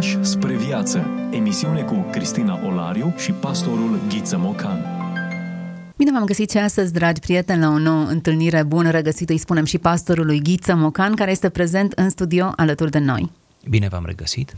Pași spre viață. Emisiune cu Cristina Olariu și pastorul Ghiță Mocan. Bine v-am găsit și astăzi, dragi prieteni, la o nouă întâlnire bună regăsită, îi spunem și pastorului Ghiță Mocan, care este prezent în studio alături de noi. Bine v-am regăsit!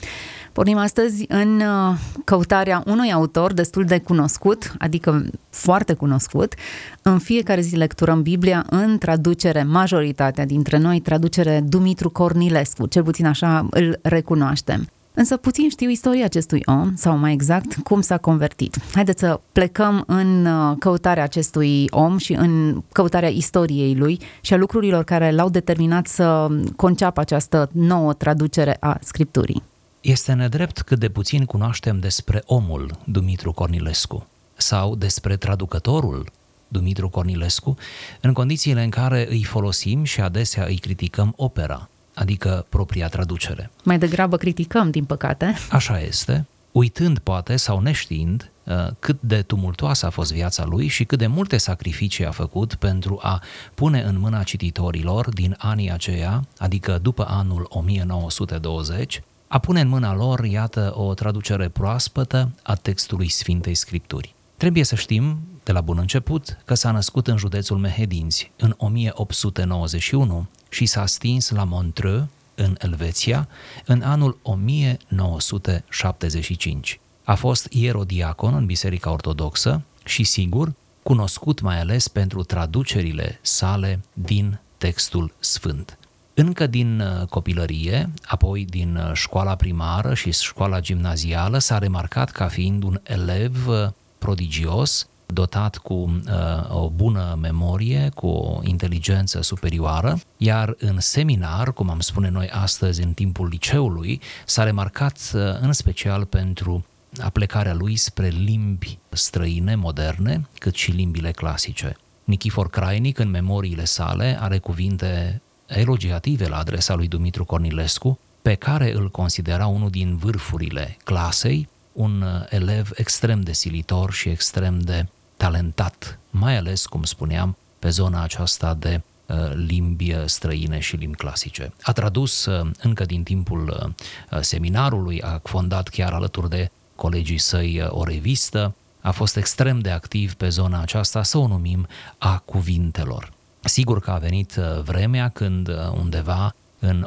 Pornim astăzi în uh, căutarea unui autor destul de cunoscut, adică foarte cunoscut. În fiecare zi lecturăm Biblia în traducere, majoritatea dintre noi, traducere Dumitru Cornilescu, cel puțin așa îl recunoaștem. Însă puțin știu istoria acestui om, sau mai exact, cum s-a convertit. Haideți să plecăm în uh, căutarea acestui om și în căutarea istoriei lui și a lucrurilor care l-au determinat să conceapă această nouă traducere a Scripturii. Este nedrept cât de puțin cunoaștem despre omul Dumitru Cornilescu sau despre traducătorul Dumitru Cornilescu, în condițiile în care îi folosim și adesea îi criticăm opera, adică propria traducere. Mai degrabă criticăm, din păcate. Așa este, uitând poate sau neștiind uh, cât de tumultoasă a fost viața lui și cât de multe sacrificii a făcut pentru a pune în mâna cititorilor din anii aceia, adică după anul 1920, a pune în mâna lor, iată, o traducere proaspătă a textului Sfintei Scripturi. Trebuie să știm, de la bun început, că s-a născut în județul Mehedinți în 1891 și s-a stins la Montreux, în Elveția, în anul 1975. A fost ierodiacon în Biserica Ortodoxă și, sigur, cunoscut mai ales pentru traducerile sale din textul sfânt. Încă din uh, copilărie, apoi din uh, școala primară și școala gimnazială, s-a remarcat ca fiind un elev uh, prodigios, dotat cu uh, o bună memorie, cu o inteligență superioară, iar în seminar, cum am spune noi astăzi în timpul liceului, s-a remarcat uh, în special pentru aplecarea lui spre limbi străine, moderne, cât și limbile clasice. Nichifor Crainic, în memoriile sale, are cuvinte elogiative la adresa lui Dumitru Cornilescu, pe care îl considera unul din vârfurile clasei, un uh, elev extrem de silitor și extrem de talentat, mai ales, cum spuneam, pe zona aceasta de uh, limbi străine și limbi clasice. A tradus uh, încă din timpul seminarului, a fondat chiar alături de colegii săi o revistă, a fost extrem de activ pe zona aceasta, să o numim a cuvintelor. Sigur că a venit uh, vremea când uh, undeva în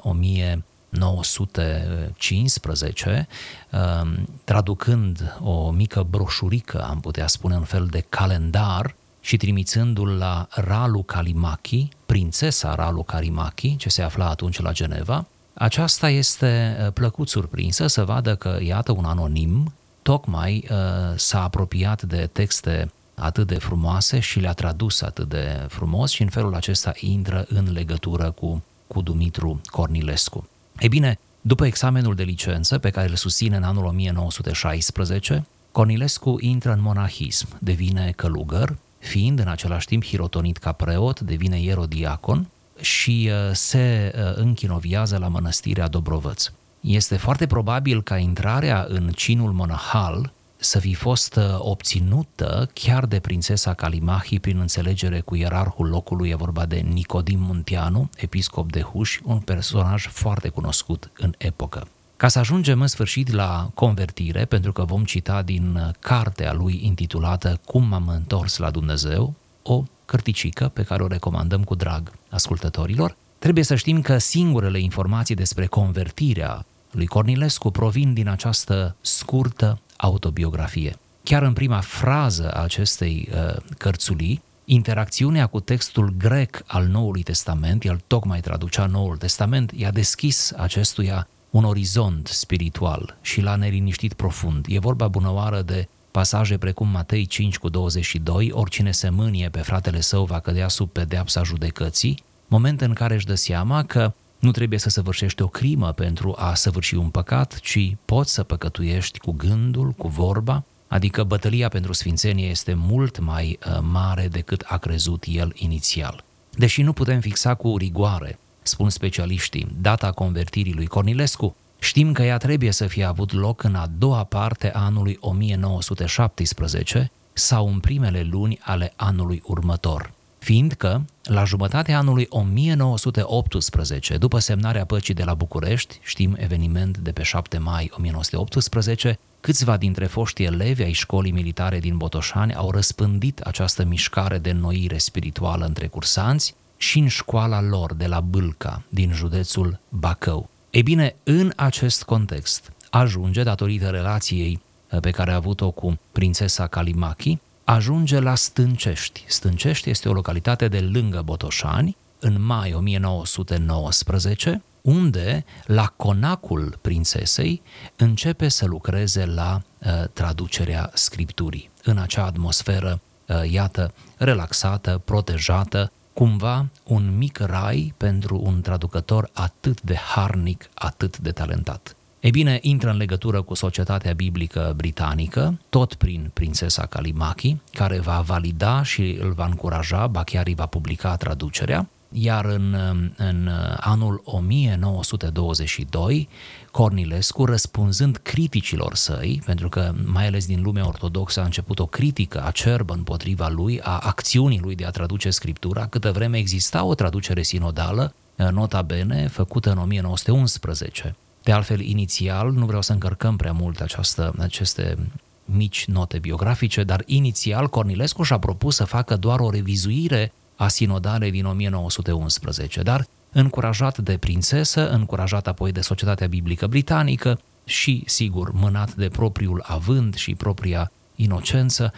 1915, um, traducând o mică broșurică, am putea spune un fel de calendar, și trimițându-l la Ralu Kalimaki, prințesa Ralu Kalimaki, ce se afla atunci la Geneva, aceasta este uh, plăcut surprinsă să vadă că, iată, un anonim tocmai s-a apropiat de texte atât de frumoase și le-a tradus atât de frumos și în felul acesta intră în legătură cu, cu Dumitru Cornilescu. Ei bine, după examenul de licență pe care îl susține în anul 1916, Cornilescu intră în monahism, devine călugăr, fiind în același timp hirotonit ca preot, devine ierodiacon și uh, se uh, închinoviază la mănăstirea Dobrovăț. Este foarte probabil ca intrarea în cinul monahal să fi fost uh, obținută chiar de prințesa Calimahi prin înțelegere cu ierarhul locului, e vorba de Nicodim Munteanu, episcop de Huș, un personaj foarte cunoscut în epocă. Ca să ajungem în sfârșit la convertire, pentru că vom cita din uh, cartea lui intitulată Cum m-am întors la Dumnezeu, o cărticică pe care o recomandăm cu drag ascultătorilor, trebuie să știm că singurele informații despre convertirea lui Cornilescu provin din această scurtă autobiografie. Chiar în prima frază a acestei uh, cărțulii, interacțiunea cu textul grec al Noului Testament, el tocmai traducea Noul Testament, i-a deschis acestuia un orizont spiritual și l-a neliniștit profund. E vorba bunăoară de pasaje precum Matei 5 cu 22, oricine se mânie pe fratele său va cădea sub pedeapsa judecății, moment în care își dă seama că nu trebuie să săvârșești o crimă pentru a săvârși un păcat, ci poți să păcătuiești cu gândul, cu vorba, adică bătălia pentru sfințenie este mult mai uh, mare decât a crezut el inițial. Deși nu putem fixa cu rigoare, spun specialiștii, data convertirii lui Cornilescu, știm că ea trebuie să fie avut loc în a doua parte a anului 1917 sau în primele luni ale anului următor fiindcă la jumătatea anului 1918, după semnarea păcii de la București, știm eveniment de pe 7 mai 1918, câțiva dintre foștii elevi ai școlii militare din Botoșani au răspândit această mișcare de noire spirituală între cursanți și în școala lor de la Bâlca, din județul Bacău. Ei bine, în acest context ajunge, datorită relației uh, pe care a avut-o cu prințesa Kalimaki, ajunge la Stâncești. Stâncești este o localitate de lângă Botoșani, în mai 1919, unde, la conacul prințesei, începe să lucreze la uh, traducerea scripturii. În acea atmosferă, uh, iată, relaxată, protejată, cumva un mic rai pentru un traducător atât de harnic, atât de talentat. E bine, intră în legătură cu societatea biblică britanică, tot prin prințesa Kalimaki, care va valida și îl va încuraja, ba chiar îi va publica traducerea, iar în, în anul 1922, Cornilescu, răspunzând criticilor săi, pentru că mai ales din lumea ortodoxă a început o critică acerbă împotriva lui, a acțiunii lui de a traduce Scriptura, câtă vreme exista o traducere sinodală, nota bene, făcută în 1911. De altfel, inițial, nu vreau să încărcăm prea mult această, aceste mici note biografice, dar inițial Cornilescu și-a propus să facă doar o revizuire a sinodalei din 1911, dar încurajat de prințesă, încurajat apoi de Societatea Biblică Britanică și, sigur, mânat de propriul avânt și propria inocență,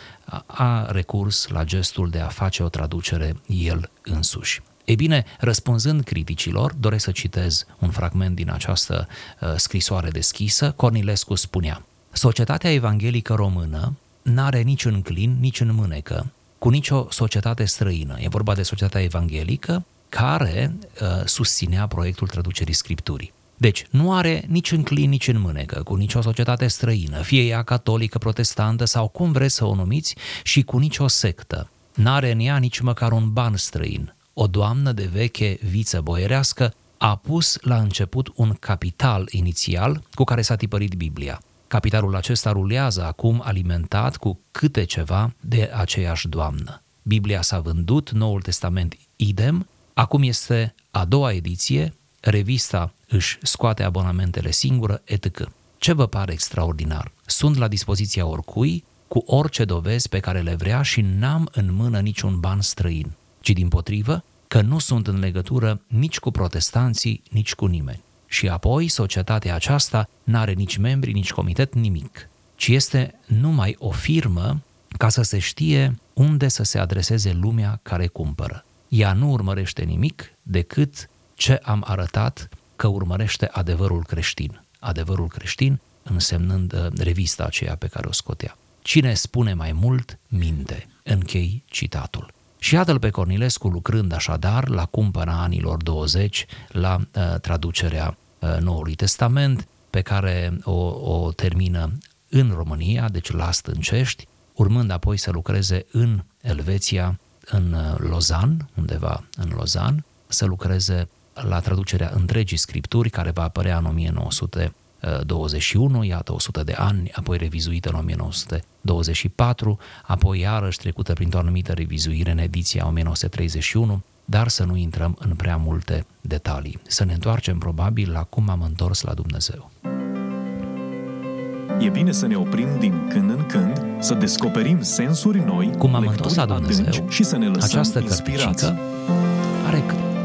a recurs la gestul de a face o traducere el însuși. Ei bine, răspunzând criticilor, doresc să citez un fragment din această uh, scrisoare deschisă, Cornilescu spunea Societatea evanghelică română n-are nici în clin, nici în mânecă cu nicio societate străină. E vorba de societatea evanghelică care uh, susținea proiectul traducerii Scripturii. Deci, nu are nici în clin, nici în mânecă cu nicio societate străină, fie ea catolică, protestantă sau cum vreți să o numiți, și cu nicio sectă. N-are în ea nici măcar un ban străin. O doamnă de veche viță boierească a pus la început un capital inițial cu care s-a tipărit Biblia. Capitalul acesta rulează acum alimentat cu câte ceva de aceeași doamnă. Biblia s-a vândut, Noul Testament idem, acum este a doua ediție, revista își scoate abonamentele singură, etc. Ce vă pare extraordinar? Sunt la dispoziția oricui, cu orice dovezi pe care le vrea și n-am în mână niciun ban străin, ci din potrivă că nu sunt în legătură nici cu protestanții, nici cu nimeni. Și apoi societatea aceasta n-are nici membri, nici comitet, nimic, ci este numai o firmă ca să se știe unde să se adreseze lumea care cumpără. Ea nu urmărește nimic decât ce am arătat că urmărește adevărul creștin. Adevărul creștin însemnând uh, revista aceea pe care o scotea. Cine spune mai mult, minte. Închei citatul. Și iată-l pe Cornilescu lucrând așadar la cumpăra anilor 20 la uh, traducerea uh, Noului Testament, pe care o, o termină în România, deci la Stâncești, urmând apoi să lucreze în Elveția, în uh, Lozan, undeva în Lozan, să lucreze la traducerea întregii scripturi care va apărea în 1900 21, iată 100 de ani, apoi revizuită în 1924, apoi iarăși trecută printr-o anumită revizuire în ediția 1931, dar să nu intrăm în prea multe detalii. Să ne întoarcem probabil la cum am întors la Dumnezeu. E bine să ne oprim din când în când, să descoperim sensuri noi, cum am întors la Dumnezeu și să ne lăsăm această inspirați. are cât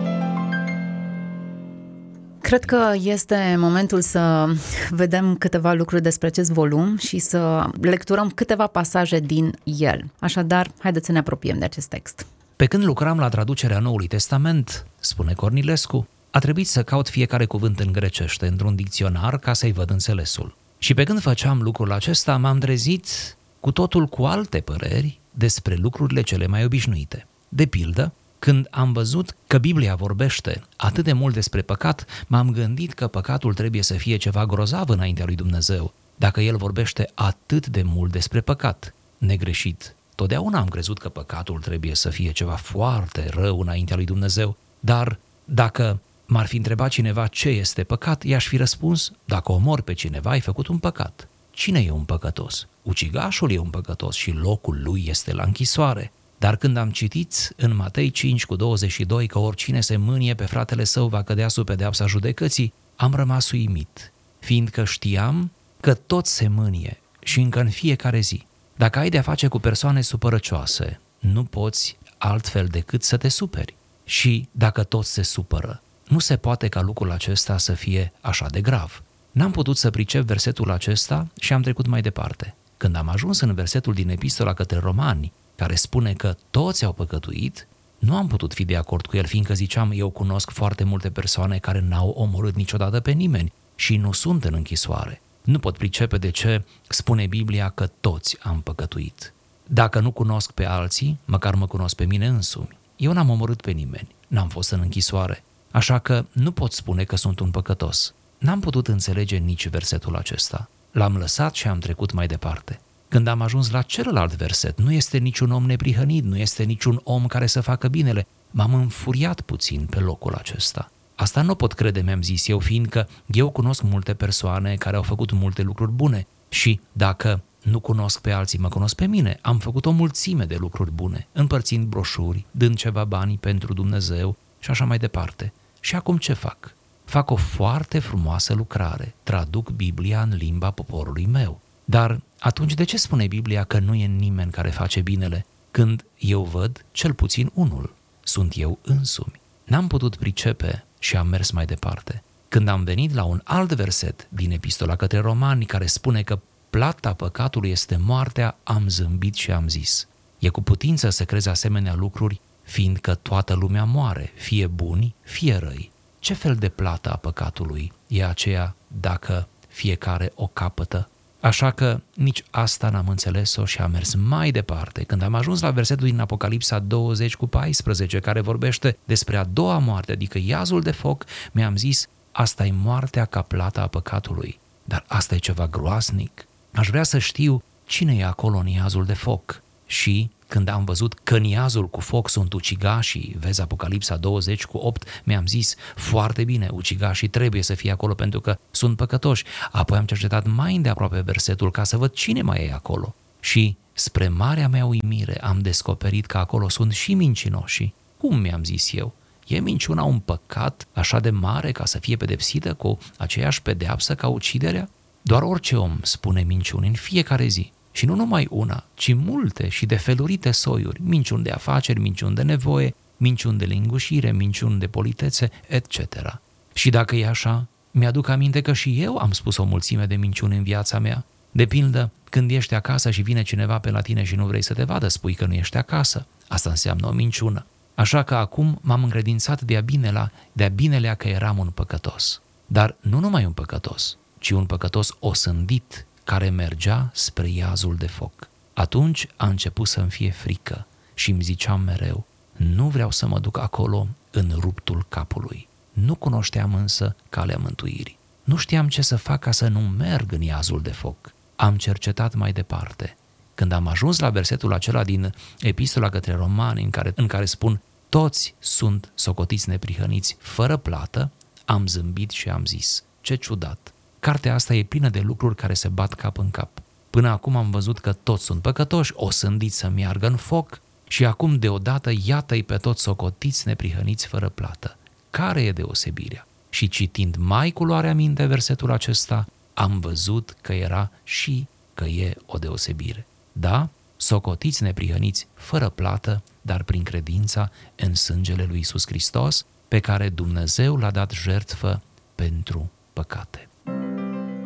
Cred că este momentul să vedem câteva lucruri despre acest volum și să lecturăm câteva pasaje din el. Așadar, haideți să ne apropiem de acest text. Pe când lucram la traducerea Noului Testament, spune Cornilescu, a trebuit să caut fiecare cuvânt în grecește într-un dicționar ca să-i văd înțelesul. Și pe când făceam lucrul acesta, m-am trezit cu totul cu alte păreri despre lucrurile cele mai obișnuite. De pildă, când am văzut că Biblia vorbește atât de mult despre păcat, m-am gândit că păcatul trebuie să fie ceva grozav înaintea lui Dumnezeu, dacă El vorbește atât de mult despre păcat. Negreșit. Totdeauna am crezut că păcatul trebuie să fie ceva foarte rău înaintea lui Dumnezeu, dar dacă m-ar fi întrebat cineva ce este păcat, i-aș fi răspuns, dacă omor pe cineva, ai făcut un păcat. Cine e un păcătos? Ucigașul e un păcătos și locul lui este la închisoare. Dar când am citit în Matei 5 cu 22 că oricine se mânie pe fratele său va cădea sub pedeapsa judecății, am rămas uimit, fiindcă știam că tot se mânie și încă în fiecare zi. Dacă ai de-a face cu persoane supărăcioase, nu poți altfel decât să te superi. Și dacă tot se supără, nu se poate ca lucrul acesta să fie așa de grav. N-am putut să pricep versetul acesta și am trecut mai departe. Când am ajuns în versetul din epistola către romani, care spune că toți au păcătuit, nu am putut fi de acord cu el, fiindcă ziceam, eu cunosc foarte multe persoane care n-au omorât niciodată pe nimeni și nu sunt în închisoare. Nu pot pricepe de ce spune Biblia că toți am păcătuit. Dacă nu cunosc pe alții, măcar mă cunosc pe mine însumi. Eu n-am omorât pe nimeni, n-am fost în închisoare, așa că nu pot spune că sunt un păcătos. N-am putut înțelege nici versetul acesta. L-am lăsat și am trecut mai departe. Când am ajuns la celălalt verset, nu este niciun om neprihănit, nu este niciun om care să facă binele. M-am înfuriat puțin pe locul acesta. Asta nu pot crede, mi-am zis eu, fiindcă eu cunosc multe persoane care au făcut multe lucruri bune și dacă nu cunosc pe alții, mă cunosc pe mine. Am făcut o mulțime de lucruri bune, împărțind broșuri, dând ceva bani pentru Dumnezeu și așa mai departe. Și acum ce fac? Fac o foarte frumoasă lucrare, traduc Biblia în limba poporului meu. Dar atunci de ce spune Biblia că nu e nimeni care face binele, când eu văd cel puțin unul? Sunt eu însumi. N-am putut pricepe și am mers mai departe. Când am venit la un alt verset din epistola către romani care spune că plata păcatului este moartea, am zâmbit și am zis. E cu putință să crezi asemenea lucruri, fiindcă toată lumea moare, fie buni, fie răi. Ce fel de plată a păcatului e aceea dacă fiecare o capătă? Așa că nici asta n-am înțeles-o și am mers mai departe. Când am ajuns la versetul din Apocalipsa 20 cu 14, care vorbește despre a doua moarte, adică iazul de foc, mi-am zis, asta e moartea ca plata a păcatului. Dar asta e ceva groasnic. Aș vrea să știu cine e acolo în iazul de foc. Și când am văzut că în iazul cu foc sunt ucigașii, vezi Apocalipsa 20 cu 8, mi-am zis, foarte bine, ucigașii trebuie să fie acolo pentru că sunt păcătoși. Apoi am cercetat mai îndeaproape versetul ca să văd cine mai e acolo. Și, spre marea mea uimire, am descoperit că acolo sunt și mincinoșii. Cum mi-am zis eu? E minciuna un păcat așa de mare ca să fie pedepsită cu aceeași pedeapsă ca uciderea? Doar orice om spune minciuni în fiecare zi. Și nu numai una, ci multe și de felurite soiuri, minciuni de afaceri, minciuni de nevoie, minciuni de lingușire, minciuni de politețe, etc. Și dacă e așa, mi-aduc aminte că și eu am spus o mulțime de minciuni în viața mea. De pildă, când ești acasă și vine cineva pe la tine și nu vrei să te vadă, spui că nu ești acasă. Asta înseamnă o minciună. Așa că acum m-am încredințat de-a binelea, de-a binelea că eram un păcătos. Dar nu numai un păcătos, ci un păcătos osândit care mergea spre iazul de foc. Atunci a început să-mi fie frică și îmi ziceam mereu, nu vreau să mă duc acolo în ruptul capului. Nu cunoșteam însă calea mântuirii. Nu știam ce să fac ca să nu merg în iazul de foc. Am cercetat mai departe. Când am ajuns la versetul acela din epistola către romani în care, în care spun toți sunt socotiți neprihăniți fără plată, am zâmbit și am zis, ce ciudat, Cartea asta e plină de lucruri care se bat cap în cap. Până acum am văzut că toți sunt păcătoși, o sândiți să meargă în foc și acum deodată iată-i pe toți socotiți neprihăniți fără plată. Care e deosebirea? Și citind mai cu luarea minte versetul acesta, am văzut că era și că e o deosebire. Da, socotiți neprihăniți fără plată, dar prin credința în sângele lui Isus Hristos, pe care Dumnezeu l-a dat jertfă pentru păcate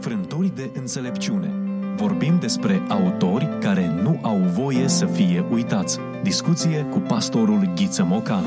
frântori de înțelepciune. Vorbim despre autori care nu au voie să fie uitați. Discuție cu pastorul Ghiță Mocan.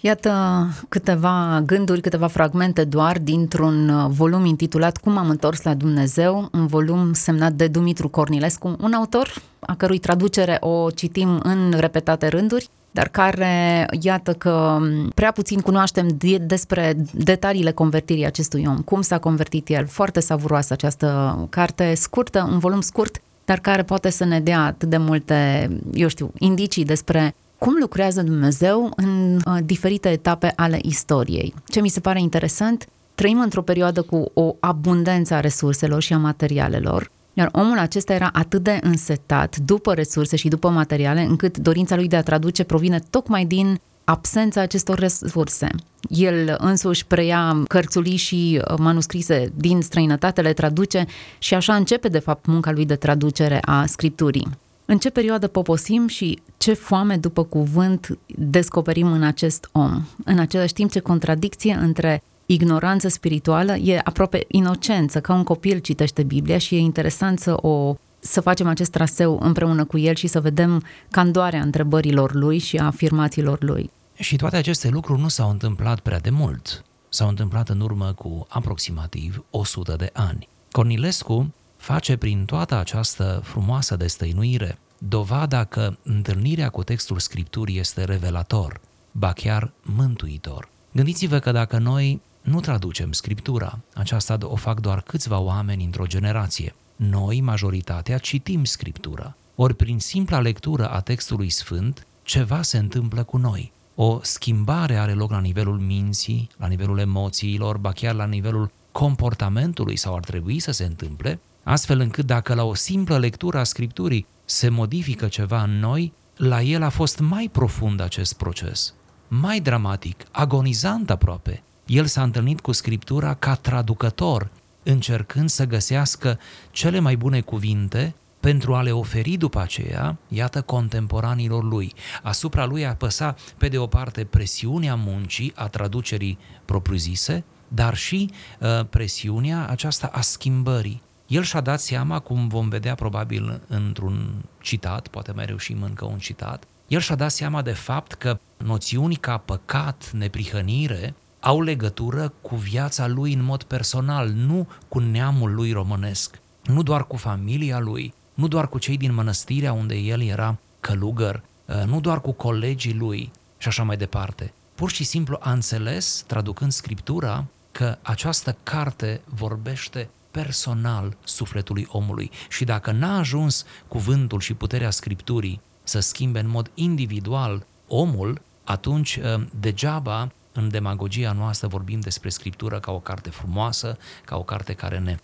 Iată câteva gânduri, câteva fragmente doar dintr-un volum intitulat Cum am întors la Dumnezeu, un volum semnat de Dumitru Cornilescu, un autor a cărui traducere o citim în repetate rânduri dar care, iată că prea puțin cunoaștem de, despre detaliile convertirii acestui om, cum s-a convertit el. Foarte savuroasă această carte, scurtă, un volum scurt, dar care poate să ne dea atât de multe, eu știu, indicii despre cum lucrează Dumnezeu în uh, diferite etape ale istoriei. Ce mi se pare interesant, trăim într-o perioadă cu o abundență a resurselor și a materialelor, Iar omul acesta era atât de însetat după resurse și după materiale, încât dorința lui de a traduce provine tocmai din absența acestor resurse. El însuși preia cărțulii și uh, manuscrise din străinătate, le traduce și așa începe de fapt munca lui de traducere a scripturii. În ce perioadă poposim și ce foame după cuvânt descoperim în acest om? În același timp, ce contradicție între ignoranță spirituală e aproape inocență, ca un copil citește Biblia și e interesant să o să facem acest traseu împreună cu el și să vedem candoarea întrebărilor lui și a afirmațiilor lui. Și toate aceste lucruri nu s-au întâmplat prea de mult. S-au întâmplat în urmă cu aproximativ 100 de ani. Cornilescu face prin toată această frumoasă destăinuire dovada că întâlnirea cu textul Scripturii este revelator, ba chiar mântuitor. Gândiți-vă că dacă noi nu traducem Scriptura, aceasta o fac doar câțiva oameni într-o generație. Noi, majoritatea, citim Scriptura. Ori prin simpla lectură a textului sfânt, ceva se întâmplă cu noi o schimbare are loc la nivelul minții, la nivelul emoțiilor, ba chiar la nivelul comportamentului sau ar trebui să se întâmple, astfel încât dacă la o simplă lectură a Scripturii se modifică ceva în noi, la el a fost mai profund acest proces, mai dramatic, agonizant aproape. El s-a întâlnit cu Scriptura ca traducător, încercând să găsească cele mai bune cuvinte pentru a le oferi după aceea, iată, contemporanilor lui. Asupra lui apăsa, pe de o parte, presiunea muncii, a traducerii propriu-zise, dar și uh, presiunea aceasta a schimbării. El și-a dat seama, cum vom vedea probabil într-un citat, poate mai reușim încă un citat, el și-a dat seama de fapt că noțiuni ca păcat, neprihănire, au legătură cu viața lui în mod personal, nu cu neamul lui românesc, nu doar cu familia lui, nu doar cu cei din mănăstirea unde el era călugăr, uh, nu doar cu colegii lui și așa mai departe. Pur și simplu a înțeles, traducând scriptura, că această carte vorbește personal sufletului omului și dacă n-a ajuns cuvântul și puterea scripturii să schimbe în mod individual omul, atunci uh, degeaba în demagogia noastră vorbim despre scriptură ca o carte frumoasă, ca o carte care ne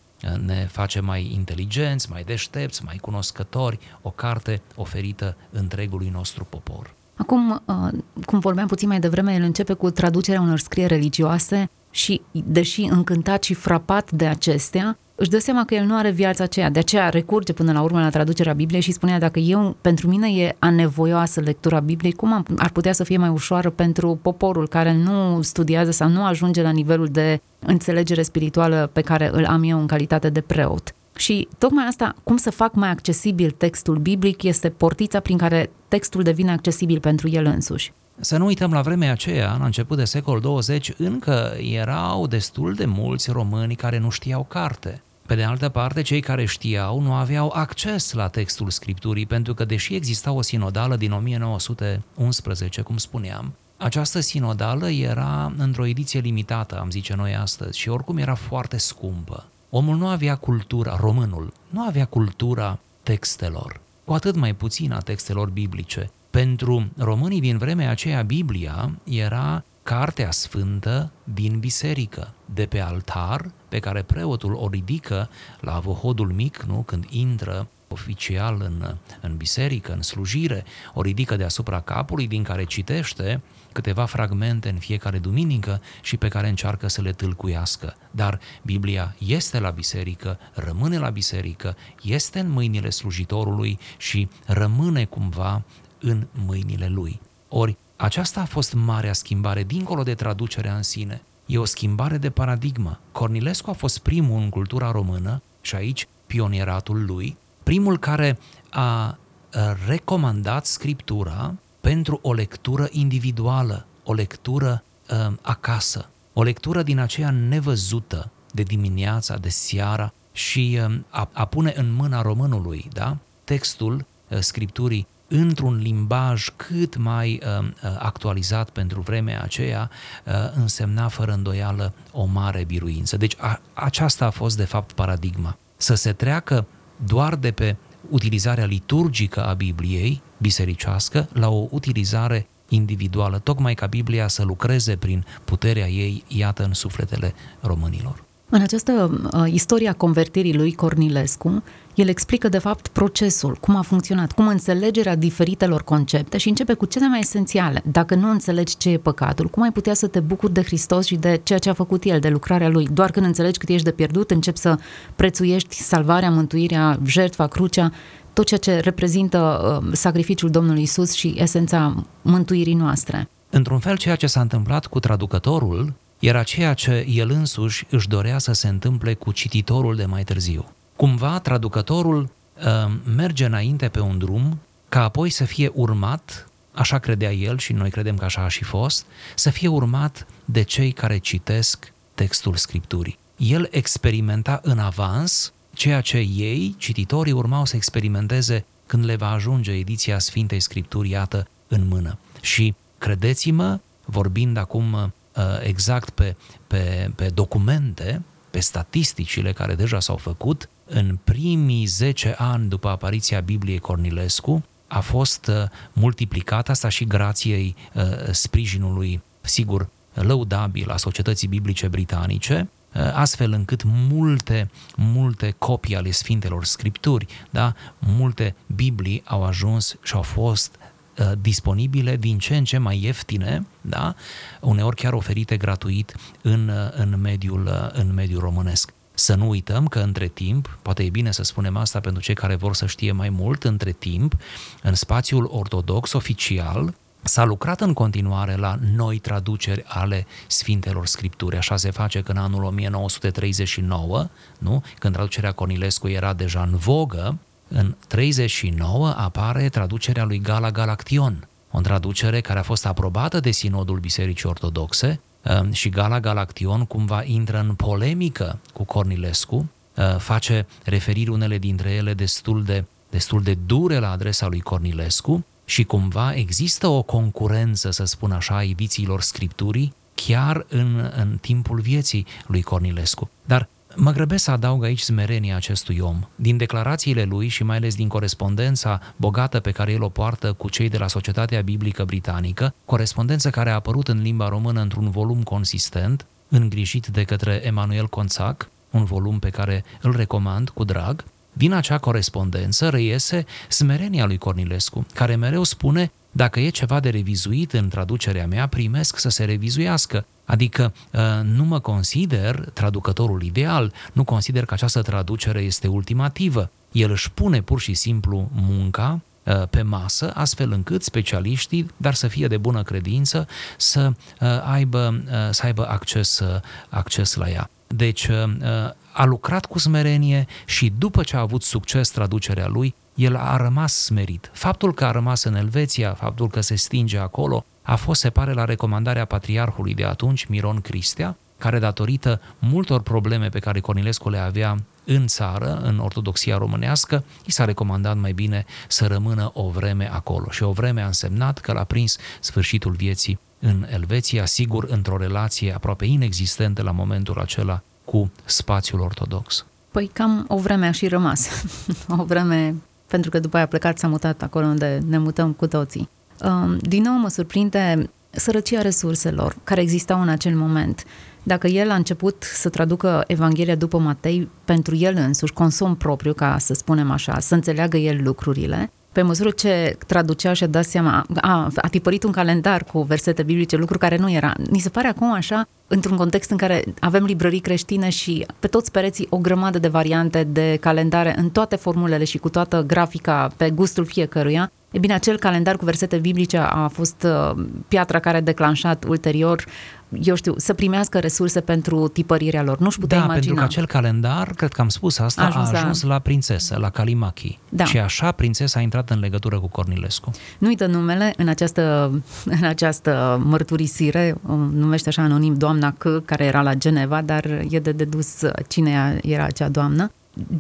ne face mai inteligenți, mai deștepți, mai cunoscători, o carte oferită întregului nostru popor. Acum, uh, cum vorbeam puțin mai devreme, el începe cu traducerea unor scrieri religioase și, deși încântat și frapat de acestea, își dă seama că el nu are viața aceea, de aceea recurge până la urmă la traducerea Bibliei și spunea dacă eu, pentru mine e anevoioasă lectura Bibliei, cum ar putea să fie mai ușoară pentru poporul care nu studiază sau nu ajunge la nivelul de înțelegere spirituală pe care îl am eu în calitate de preot. Și tocmai asta, cum să fac mai accesibil textul biblic, este portița prin care textul devine accesibil pentru el însuși. Să nu uităm, la vremea aceea, la început de secol 20, încă erau destul de mulți români care nu știau carte. Pe de altă parte, cei care știau nu aveau acces la textul Scripturii, pentru că, deși exista o sinodală din 1911, cum spuneam, această sinodală era într-o ediție limitată, am zice noi astăzi, și oricum era foarte scumpă. Omul nu avea cultura, românul, nu avea cultura textelor, cu atât mai puțin a textelor biblice. Pentru românii din vremea aceea, Biblia era cartea sfântă din biserică, de pe altar, pe care preotul o ridică la vohodul mic, nu? când intră oficial în, în biserică, în slujire, o ridică deasupra capului, din care citește câteva fragmente în fiecare duminică și pe care încearcă să le tâlcuiască. Dar Biblia este la biserică, rămâne la biserică, este în mâinile slujitorului și rămâne cumva în mâinile lui. Ori aceasta a fost marea schimbare, dincolo de traducerea în sine. E o schimbare de paradigmă. Cornilescu a fost primul în cultura română, și aici pionieratul lui, primul care a recomandat scriptura pentru o lectură individuală, o lectură uh, acasă, o lectură din aceea nevăzută de dimineața, de seara și uh, a, a pune în mâna românului da? textul uh, scripturii într-un limbaj cât mai uh, actualizat pentru vremea aceea, uh, însemna fără îndoială o mare biruință. Deci a, aceasta a fost de fapt paradigma. Să se treacă doar de pe utilizarea liturgică a Bibliei bisericească la o utilizare individuală, tocmai ca Biblia să lucreze prin puterea ei, iată, în sufletele românilor. În această uh, istoria convertirii lui Cornilescu, el explică de fapt procesul, cum a funcționat, cum înțelegerea diferitelor concepte și începe cu cele mai esențiale. Dacă nu înțelegi ce e păcatul, cum ai putea să te bucuri de Hristos și de ceea ce a făcut El, de lucrarea Lui? Doar când înțelegi cât ești de pierdut, începi să prețuiești salvarea, mântuirea, jertfa, crucea, tot ceea ce reprezintă uh, sacrificiul Domnului Isus și esența mântuirii noastre. Într-un fel, ceea ce s-a întâmplat cu traducătorul era ceea ce el însuși își dorea să se întâmple cu cititorul de mai târziu. Cumva, traducătorul uh, merge înainte pe un drum ca apoi să fie urmat, așa credea el și noi credem că așa a și fost, să fie urmat de cei care citesc textul Scripturii. El experimenta în avans ceea ce ei, cititorii, urmau să experimenteze când le va ajunge ediția Sfintei Scripturi, iată, în mână. Și credeți-mă, vorbind acum uh, exact pe, pe, pe documente, pe statisticile care deja s-au făcut, în primii 10 ani după apariția Bibliei Cornilescu, a fost uh, multiplicat asta și grației uh, sprijinului, sigur, lăudabil a societății biblice britanice, Uh, astfel încât multe, multe copii ale Sfintelor Scripturi, da, multe Biblii au ajuns și au fost uh, disponibile din ce în ce mai ieftine, da? uneori chiar oferite gratuit în, uh, în, mediul, în mediul românesc. Să nu uităm că între timp, poate e bine să spunem asta pentru cei care vor să știe mai mult, între timp, în spațiul ortodox oficial, S-a lucrat în continuare la noi traduceri ale Sfintelor Scripturi. Așa se face că în anul 1939, nu? când traducerea Conilescu era deja în vogă, în 39 apare traducerea lui Gala Galaction, o traducere care a fost aprobată de Sinodul Bisericii Ortodoxe um, și Gala Galaction cumva intră în polemică cu Cornilescu, uh, face referiri unele dintre ele destul de, destul de dure la adresa lui Cornilescu, și cumva există o concurență, să spun așa, a edițiilor Scripturii chiar în, în timpul vieții lui Cornilescu. Dar Mă grăbesc să adaug aici smerenia acestui om. Din declarațiile lui și mai ales din corespondența bogată pe care el o poartă cu cei de la Societatea Biblică Britanică, corespondență care a apărut în limba română într-un volum consistent, îngrijit de către Emanuel Conțac, un volum pe care îl recomand cu drag, din acea corespondență reiese smerenia lui Cornilescu, care mereu spune dacă e ceva de revizuit în traducerea mea, primesc să se revizuiască. Adică uh, nu mă consider traducătorul ideal, nu consider că această traducere este ultimativă. El își pune pur și simplu munca uh, pe masă, astfel încât specialiștii, dar să fie de bună credință, să uh, aibă, să aibă acces, acces la ea. Deci a lucrat cu smerenie și după ce a avut succes traducerea lui, el a rămas smerit. Faptul că a rămas în Elveția, faptul că se stinge acolo, a fost, se pare, la recomandarea patriarhului de atunci, Miron Cristea, care datorită multor probleme pe care Cornilescu le avea în țară, în ortodoxia românească, i s-a recomandat mai bine să rămână o vreme acolo. Și o vreme a însemnat că l-a prins sfârșitul vieții în Elveția, sigur într-o relație aproape inexistentă la momentul acela cu spațiul ortodox? Păi cam o vreme a și rămas. o vreme, pentru că după aia a plecat, s-a mutat acolo unde ne mutăm cu toții. Um, din nou mă surprinde sărăcia resurselor care existau în acel moment. Dacă el a început să traducă Evanghelia după Matei pentru el însuși, consum propriu, ca să spunem așa, să înțeleagă el lucrurile, pe măsură ce traducea și a dat seama, a, a tipărit un calendar cu versete biblice, lucru care nu era. Ni se pare acum așa, într-un context în care avem librării creștine și pe toți pereții o grămadă de variante de calendare în toate formulele și cu toată grafica pe gustul fiecăruia, E bine, acel calendar cu versete biblice a fost uh, piatra care a declanșat ulterior eu știu, să primească resurse pentru tipărirea lor. Nu-și putea da, imagina. pentru că acel calendar, cred că am spus asta, a ajuns, a ajuns la... la prințesă, la Kalimaki. Da. Și așa prințesa a intrat în legătură cu Cornilescu. Nu uită numele în această, în această mărturisire, numește așa anonim doamna C, care era la Geneva, dar e de dedus cine era acea doamnă.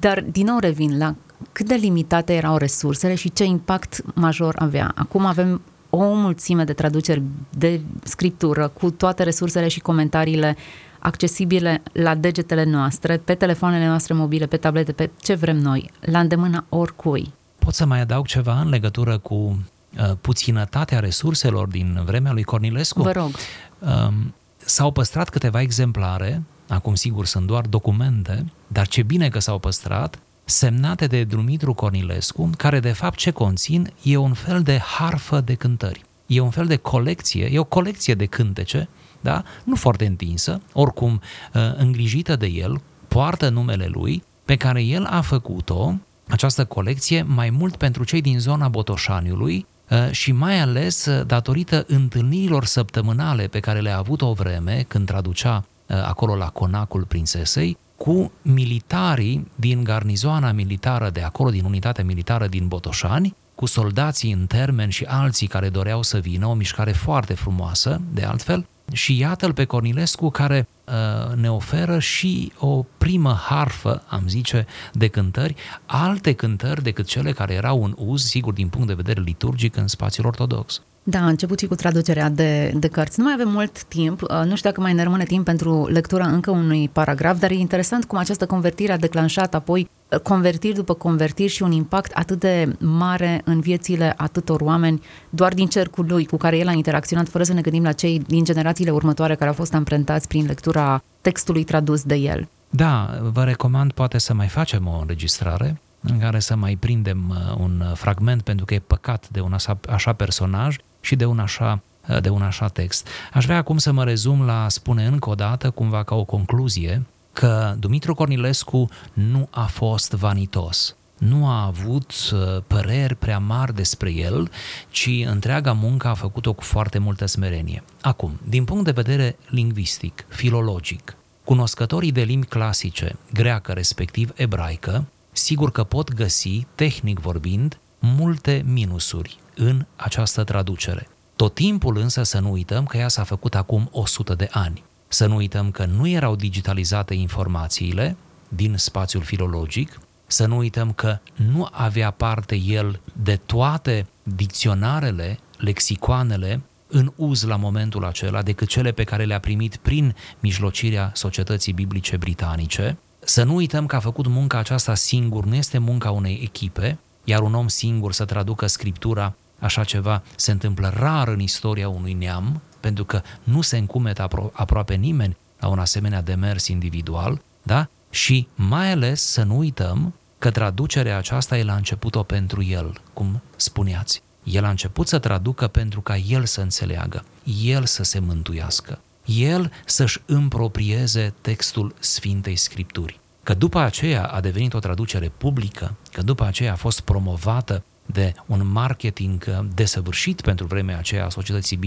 Dar din nou revin la cât de limitate erau resursele și ce impact major avea. Acum avem o mulțime de traduceri de scriptură cu toate resursele și comentariile accesibile la degetele noastre, pe telefoanele noastre mobile, pe tablete, pe ce vrem noi, la îndemâna oricui. Pot să mai adaug ceva în legătură cu uh, puținătatea resurselor din vremea lui Cornilescu? Vă rog. Um, s-au păstrat câteva exemplare acum sigur sunt doar documente, dar ce bine că s-au păstrat, semnate de Dumitru Cornilescu, care de fapt ce conțin e un fel de harfă de cântări. E un fel de colecție, e o colecție de cântece, da? nu foarte întinsă, oricum uh, îngrijită de el, poartă numele lui, pe care el a făcut-o, această colecție, mai mult pentru cei din zona Botoșaniului, uh, și mai ales uh, datorită întâlnirilor săptămânale pe care le-a avut o vreme când traducea acolo la conacul prințesei, cu militarii din garnizoana militară de acolo, din unitatea militară din Botoșani, cu soldații în termen și alții care doreau să vină, o mișcare foarte frumoasă, de altfel, și iată-l pe Cornilescu care uh, ne oferă și o primă harfă, am zice, de cântări, alte cântări decât cele care erau în uz, sigur, din punct de vedere liturgic, în spațiul ortodox. Da, a început și cu traducerea de, de cărți. Nu mai avem mult timp, uh, nu știu dacă mai ne rămâne timp pentru lectura încă unui paragraf, dar e interesant cum această convertire a declanșat apoi uh, convertiri după convertiri și un impact atât de mare în viețile atâtor oameni, doar din cercul lui cu care el a interacționat, fără să ne gândim la cei din generațiile următoare care au fost amprentați prin lectura textului tradus de el. Da, vă recomand poate să mai facem o înregistrare în care să mai prindem uh, un fragment, pentru că e păcat de un așa, așa personaj și de un așa de un așa text. Aș vrea acum să mă rezum la a spune încă o dată, cumva ca o concluzie, că Dumitru Cornilescu nu a fost vanitos, nu a avut uh, păreri prea mari despre el, ci întreaga muncă a făcut-o cu foarte multă smerenie. Acum, din punct de vedere lingvistic, filologic, cunoscătorii de limbi clasice, greacă respectiv ebraică, sigur că pot găsi, tehnic vorbind, multe minusuri în această traducere. Tot timpul însă să nu uităm că ea s-a făcut acum 100 de ani. Să nu uităm că nu erau digitalizate informațiile din spațiul filologic, să nu uităm că nu avea parte el de toate dicționarele, lexicoanele în uz la momentul acela decât cele pe care le-a primit prin mijlocirea societății biblice britanice. Să nu uităm că a făcut munca aceasta singur, nu este munca unei echipe, iar un om singur să traducă scriptura Așa ceva se întâmplă rar în istoria unui neam, pentru că nu se încumetă apro- aproape nimeni la un asemenea demers individual, da? Și mai ales să nu uităm că traducerea aceasta el a început-o pentru el, cum spuneați. El a început să traducă pentru ca el să înțeleagă, el să se mântuiască, el să-și împroprieze textul Sfintei Scripturi. Că după aceea a devenit o traducere publică, că după aceea a fost promovată de un marketing uh, desăvârșit pentru vremea aceea a societății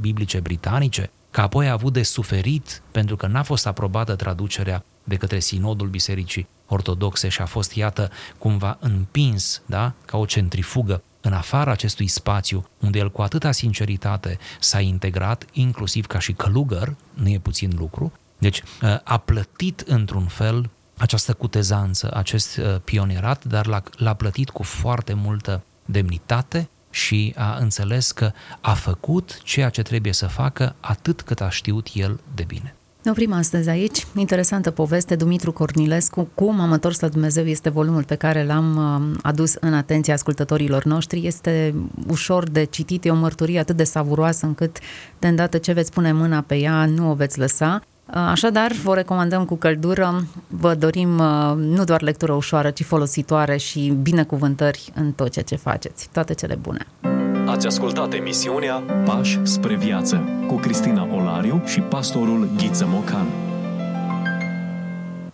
biblice britanice, că apoi a avut de suferit pentru că n-a fost aprobată traducerea de către Sinodul Bisericii Ortodoxe și a fost, iată, cumva împins, da, ca o centrifugă în afara acestui spațiu unde el cu atâta sinceritate s-a integrat, inclusiv ca și călugăr, nu e puțin lucru, deci uh, a plătit într-un fel această cutezanță, acest uh, pionierat, dar l-a, l-a plătit cu foarte multă demnitate și a înțeles că a făcut ceea ce trebuie să facă atât cât a știut el de bine. Ne oprim astăzi aici. Interesantă poveste, Dumitru Cornilescu, Cum am întors la Dumnezeu este volumul pe care l-am uh, adus în atenția ascultătorilor noștri. Este ușor de citit, e o mărturie atât de savuroasă încât de îndată ce veți pune mâna pe ea, nu o veți lăsa. Așadar, vă recomandăm cu căldură, vă dorim uh, nu doar lectură ușoară, ci folositoare și binecuvântări în tot ceea ce faceți. Toate cele bune! Ați ascultat emisiunea Pași spre viață cu Cristina Olariu și pastorul Ghiță Mocan.